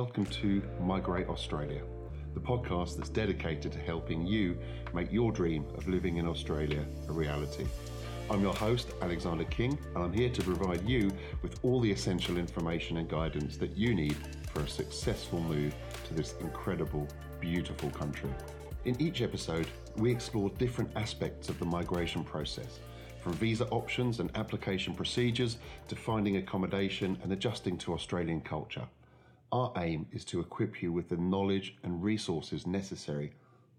Welcome to Migrate Australia, the podcast that's dedicated to helping you make your dream of living in Australia a reality. I'm your host, Alexander King, and I'm here to provide you with all the essential information and guidance that you need for a successful move to this incredible, beautiful country. In each episode, we explore different aspects of the migration process, from visa options and application procedures to finding accommodation and adjusting to Australian culture. Our aim is to equip you with the knowledge and resources necessary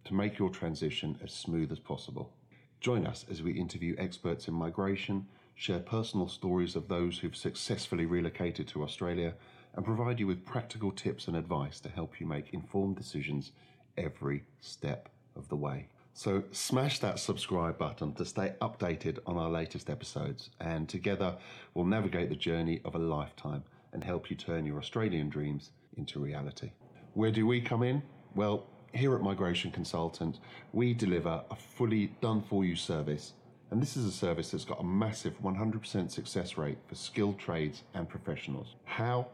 to make your transition as smooth as possible. Join us as we interview experts in migration, share personal stories of those who've successfully relocated to Australia, and provide you with practical tips and advice to help you make informed decisions every step of the way. So, smash that subscribe button to stay updated on our latest episodes, and together we'll navigate the journey of a lifetime and help you turn your Australian dreams into reality. Where do we come in? Well, here at Migration Consultant, we deliver a fully done for you service. And this is a service that's got a massive 100% success rate for skilled trades and professionals. How?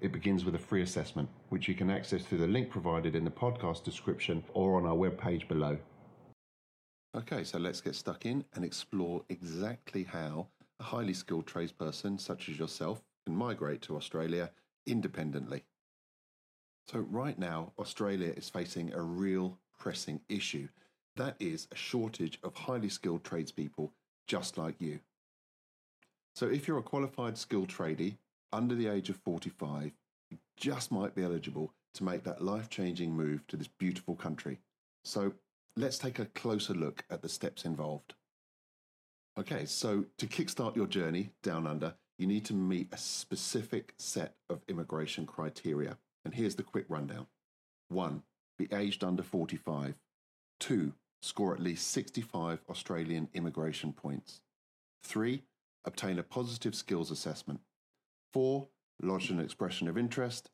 It begins with a free assessment, which you can access through the link provided in the podcast description or on our webpage below. Okay, so let's get stuck in and explore exactly how a highly skilled tradesperson such as yourself can migrate to Australia independently. So, right now, Australia is facing a real pressing issue. That is a shortage of highly skilled tradespeople just like you. So, if you're a qualified skilled tradie under the age of 45, you just might be eligible to make that life changing move to this beautiful country. So, let's take a closer look at the steps involved. Okay, so to kickstart your journey down under, you need to meet a specific set of immigration criteria. And here's the quick rundown 1. Be aged under 45. 2. Score at least 65 Australian immigration points. 3. Obtain a positive skills assessment. 4. Lodge an expression of interest.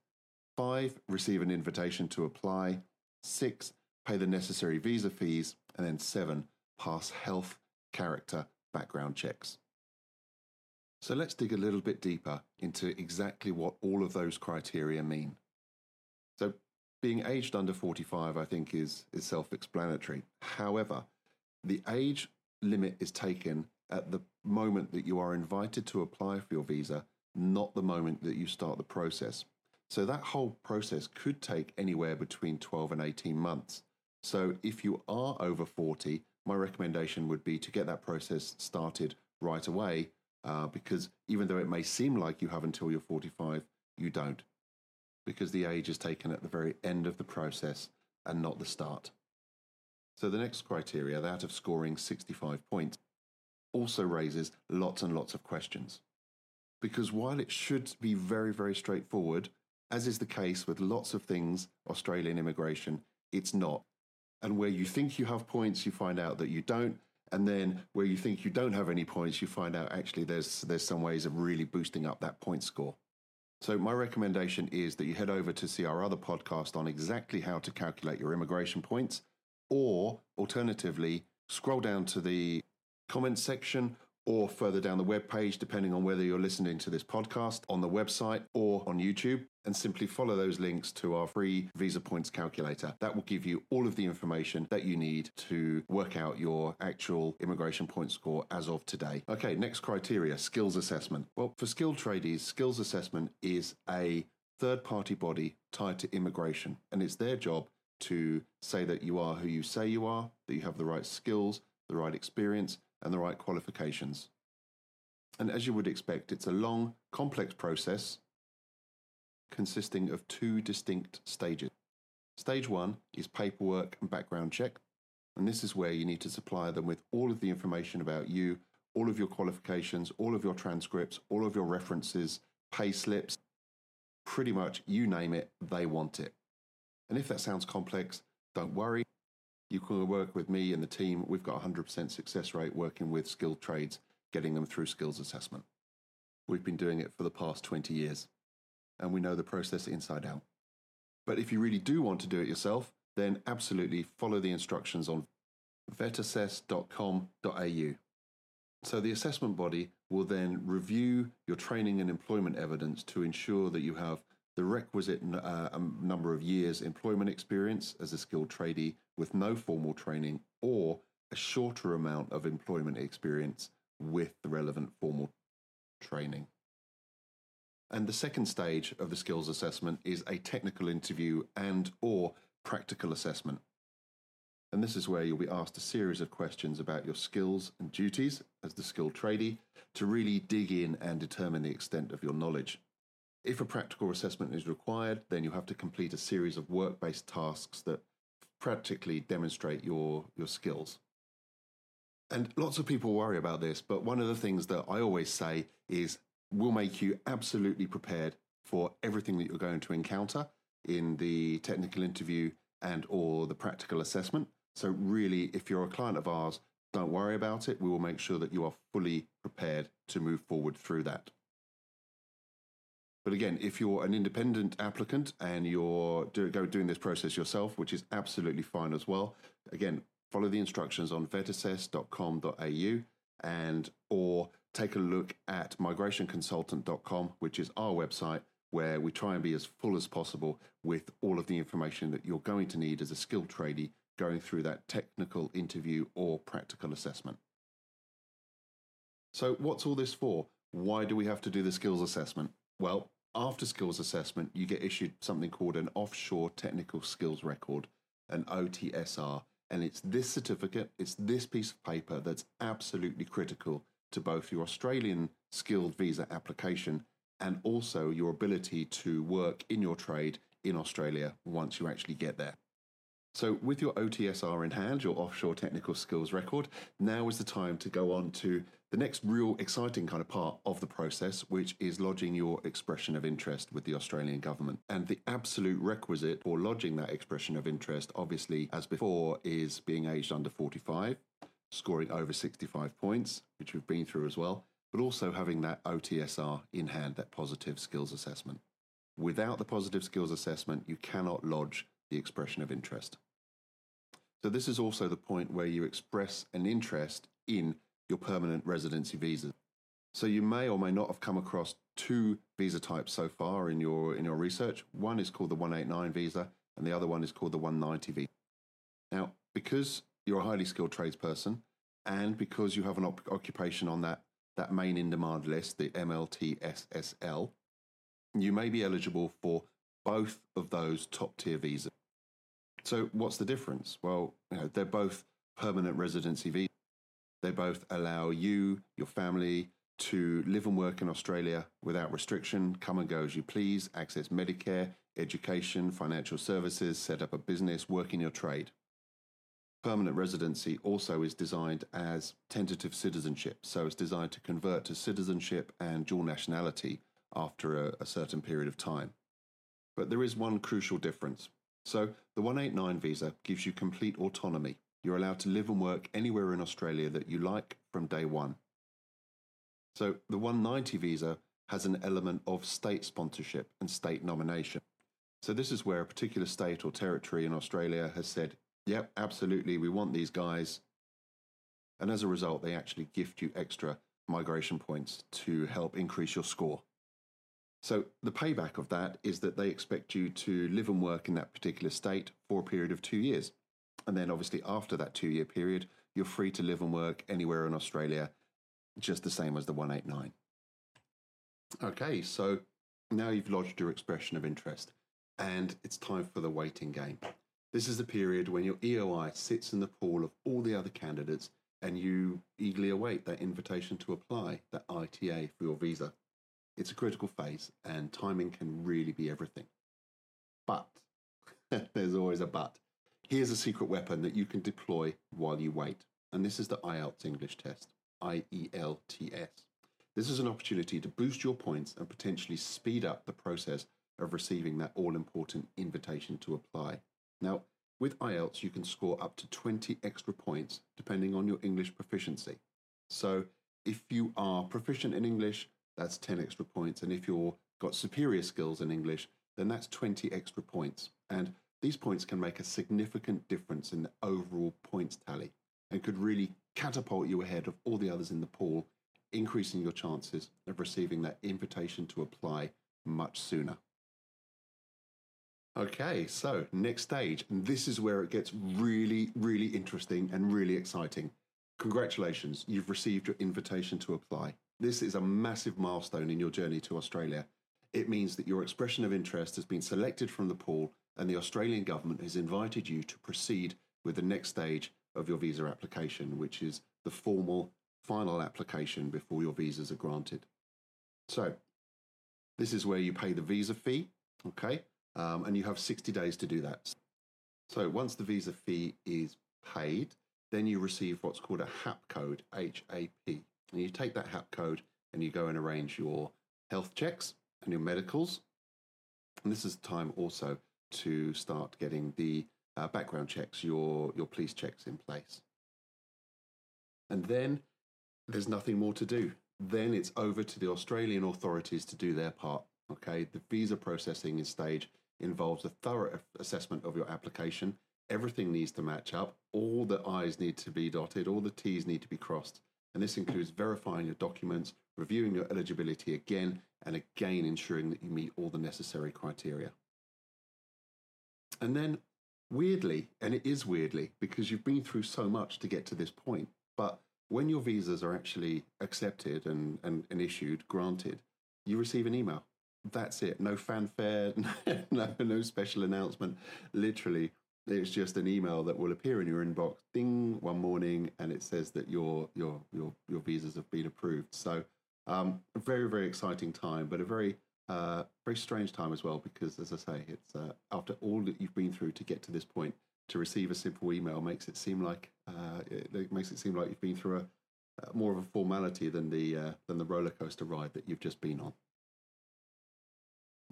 5. Receive an invitation to apply. 6. Pay the necessary visa fees. And then 7. Pass health, character, background checks. So let's dig a little bit deeper into exactly what all of those criteria mean. So being aged under 45, I think, is, is self explanatory. However, the age limit is taken at the moment that you are invited to apply for your visa, not the moment that you start the process. So that whole process could take anywhere between 12 and 18 months. So if you are over 40, my recommendation would be to get that process started right away uh, because even though it may seem like you have until you're 45, you don't, because the age is taken at the very end of the process and not the start. So the next criteria, that of scoring 65 points, also raises lots and lots of questions. Because while it should be very, very straightforward, as is the case with lots of things Australian immigration, it's not. And where you think you have points, you find out that you don't, and then where you think you don't have any points, you find out actually there's there's some ways of really boosting up that point score. So my recommendation is that you head over to see our other podcast on exactly how to calculate your immigration points, or alternatively, scroll down to the comments section or further down the web page, depending on whether you're listening to this podcast on the website or on YouTube, and simply follow those links to our free visa points calculator. That will give you all of the information that you need to work out your actual immigration point score as of today. Okay, next criteria skills assessment. Well, for skilled tradies, skills assessment is a third party body tied to immigration, and it's their job to say that you are who you say you are, that you have the right skills, the right experience, and the right qualifications. And as you would expect, it's a long, complex process consisting of two distinct stages. Stage one is paperwork and background check, and this is where you need to supply them with all of the information about you, all of your qualifications, all of your transcripts, all of your references, pay slips, pretty much you name it, they want it. And if that sounds complex, don't worry. You can work with me and the team. We've got a 100% success rate working with skilled trades, getting them through skills assessment. We've been doing it for the past 20 years, and we know the process inside out. But if you really do want to do it yourself, then absolutely follow the instructions on vetassess.com.au. So the assessment body will then review your training and employment evidence to ensure that you have the requisite uh, um, number of years employment experience as a skilled tradie with no formal training or a shorter amount of employment experience with the relevant formal training. And the second stage of the skills assessment is a technical interview and or practical assessment. And this is where you'll be asked a series of questions about your skills and duties as the skilled tradie to really dig in and determine the extent of your knowledge. If a practical assessment is required, then you have to complete a series of work based tasks that practically demonstrate your, your skills. And lots of people worry about this, but one of the things that I always say is we'll make you absolutely prepared for everything that you're going to encounter in the technical interview and or the practical assessment. So really if you're a client of ours, don't worry about it. We will make sure that you are fully prepared to move forward through that. But again, if you're an independent applicant and you're doing this process yourself, which is absolutely fine as well, again, follow the instructions on vetassess.com.au and or take a look at migrationconsultant.com, which is our website where we try and be as full as possible with all of the information that you're going to need as a skilled tradie going through that technical interview or practical assessment. So, what's all this for? Why do we have to do the skills assessment? Well, after skills assessment, you get issued something called an offshore technical skills record, an OTSR. And it's this certificate, it's this piece of paper that's absolutely critical to both your Australian skilled visa application and also your ability to work in your trade in Australia once you actually get there. So, with your OTSR in hand, your offshore technical skills record, now is the time to go on to the next real exciting kind of part of the process, which is lodging your expression of interest with the Australian government. And the absolute requisite for lodging that expression of interest, obviously, as before, is being aged under 45, scoring over 65 points, which we've been through as well, but also having that OTSR in hand, that positive skills assessment. Without the positive skills assessment, you cannot lodge the expression of interest. So, this is also the point where you express an interest in your permanent residency visa. So, you may or may not have come across two visa types so far in your, in your research. One is called the 189 visa, and the other one is called the 190 visa. Now, because you're a highly skilled tradesperson, and because you have an op- occupation on that, that main in demand list, the MLTSSL, you may be eligible for both of those top tier visas. So, what's the difference? Well, you know, they're both permanent residency visas. They both allow you, your family, to live and work in Australia without restriction, come and go as you please, access Medicare, education, financial services, set up a business, work in your trade permanent residency also is designed as tentative citizenship. So it's designed to convert to citizenship and dual nationality after a, a, certain period of time. But there is one crucial difference. So the 189 visa gives you complete autonomy. You're allowed to live and work anywhere in Australia that you like from day one. So the 190 visa has an element of state sponsorship and state nomination. So this is where a particular state or territory in Australia has said, Yep, absolutely. We want these guys. And as a result, they actually gift you extra migration points to help increase your score. So the payback of that is that they expect you to live and work in that particular state for a period of two years. And then obviously after that two year period, you're free to live and work anywhere in Australia, just the same as the 189. Okay, so now you've lodged your expression of interest and it's time for the waiting game. This is the period when your EOI sits in the pool of all the other candidates and you eagerly await that invitation to apply, that ITA for your visa. It's a critical phase and timing can really be everything. But, there's always a but. Here's a secret weapon that you can deploy while you wait. And this is the IELTS English test, IELTS. This is an opportunity to boost your points and potentially speed up the process of receiving that all important invitation to apply. Now, with IELTS, you can score up to 20 extra points depending on your English proficiency. So, if you are proficient in English, that's 10 extra points. And if you've got superior skills in English, then that's 20 extra points. And these points can make a significant difference in the overall points tally and could really catapult you ahead of all the others in the pool, increasing your chances of receiving that invitation to apply much sooner. Okay, so next stage, and this is where it gets really, really interesting and really exciting. Congratulations, you've received your invitation to apply. This is a massive milestone in your journey to Australia. It means that your expression of interest has been selected from the pool, and the Australian government has invited you to proceed with the next stage of your visa application, which is the formal final application before your visas are granted. So, this is where you pay the visa fee, okay? Um, and you have 60 days to do that. So, once the visa fee is paid, then you receive what's called a HAP code, H A P. And you take that HAP code and you go and arrange your health checks and your medicals. And this is time also to start getting the uh, background checks, your, your police checks in place. And then there's nothing more to do. Then it's over to the Australian authorities to do their part. Okay, the visa processing stage involves a thorough assessment of your application. Everything needs to match up. All the I's need to be dotted, all the T's need to be crossed. And this includes verifying your documents, reviewing your eligibility again, and again ensuring that you meet all the necessary criteria. And then, weirdly, and it is weirdly because you've been through so much to get to this point, but when your visas are actually accepted and, and, and issued, granted, you receive an email. That's it. No fanfare, no, no special announcement. Literally, it's just an email that will appear in your inbox, ding, one morning, and it says that your your your your visas have been approved. So, um, very very exciting time, but a very uh, very strange time as well because, as I say, it's uh, after all that you've been through to get to this point, to receive a simple email makes it seem like uh, it, makes it seem like you've been through a uh, more of a formality than the uh, than the roller coaster ride that you've just been on.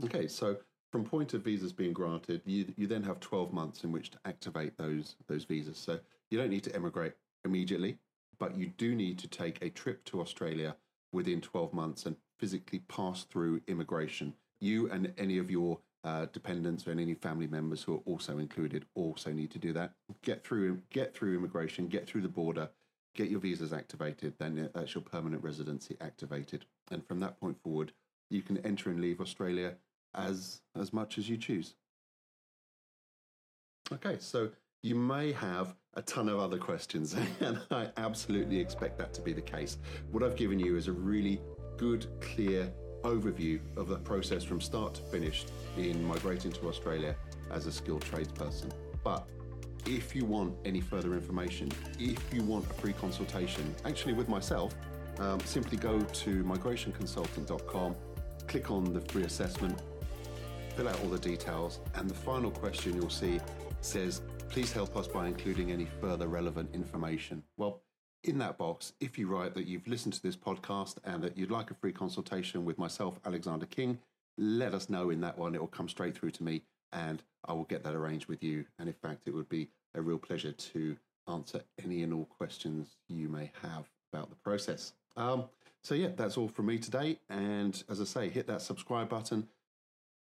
Okay, so from point of visas being granted, you you then have twelve months in which to activate those those visas. So you don't need to emigrate immediately, but you do need to take a trip to Australia within twelve months and physically pass through immigration. You and any of your uh, dependents and any family members who are also included also need to do that. Get through, get through immigration, get through the border, get your visas activated. Then that's your permanent residency activated, and from that point forward, you can enter and leave Australia as as much as you choose. Okay, so you may have a ton of other questions, and I absolutely expect that to be the case. What I've given you is a really good, clear overview of the process from start to finish in migrating to Australia as a skilled tradesperson. But if you want any further information, if you want a free consultation, actually with myself, um, simply go to migrationconsultant.com, click on the free assessment, fill out all the details, and the final question you'll see says, please help us by including any further relevant information. Well, in that box, if you write that you've listened to this podcast and that you'd like a free consultation with myself, Alexander King, let us know in that one. It will come straight through to me and I will get that arranged with you. And in fact, it would be a real pleasure to answer any and all questions you may have about the process. Um, so, yeah, that's all from me today. And as I say, hit that subscribe button.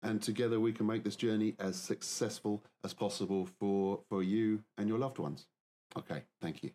And together we can make this journey as successful as possible for, for you and your loved ones. Okay, thank you.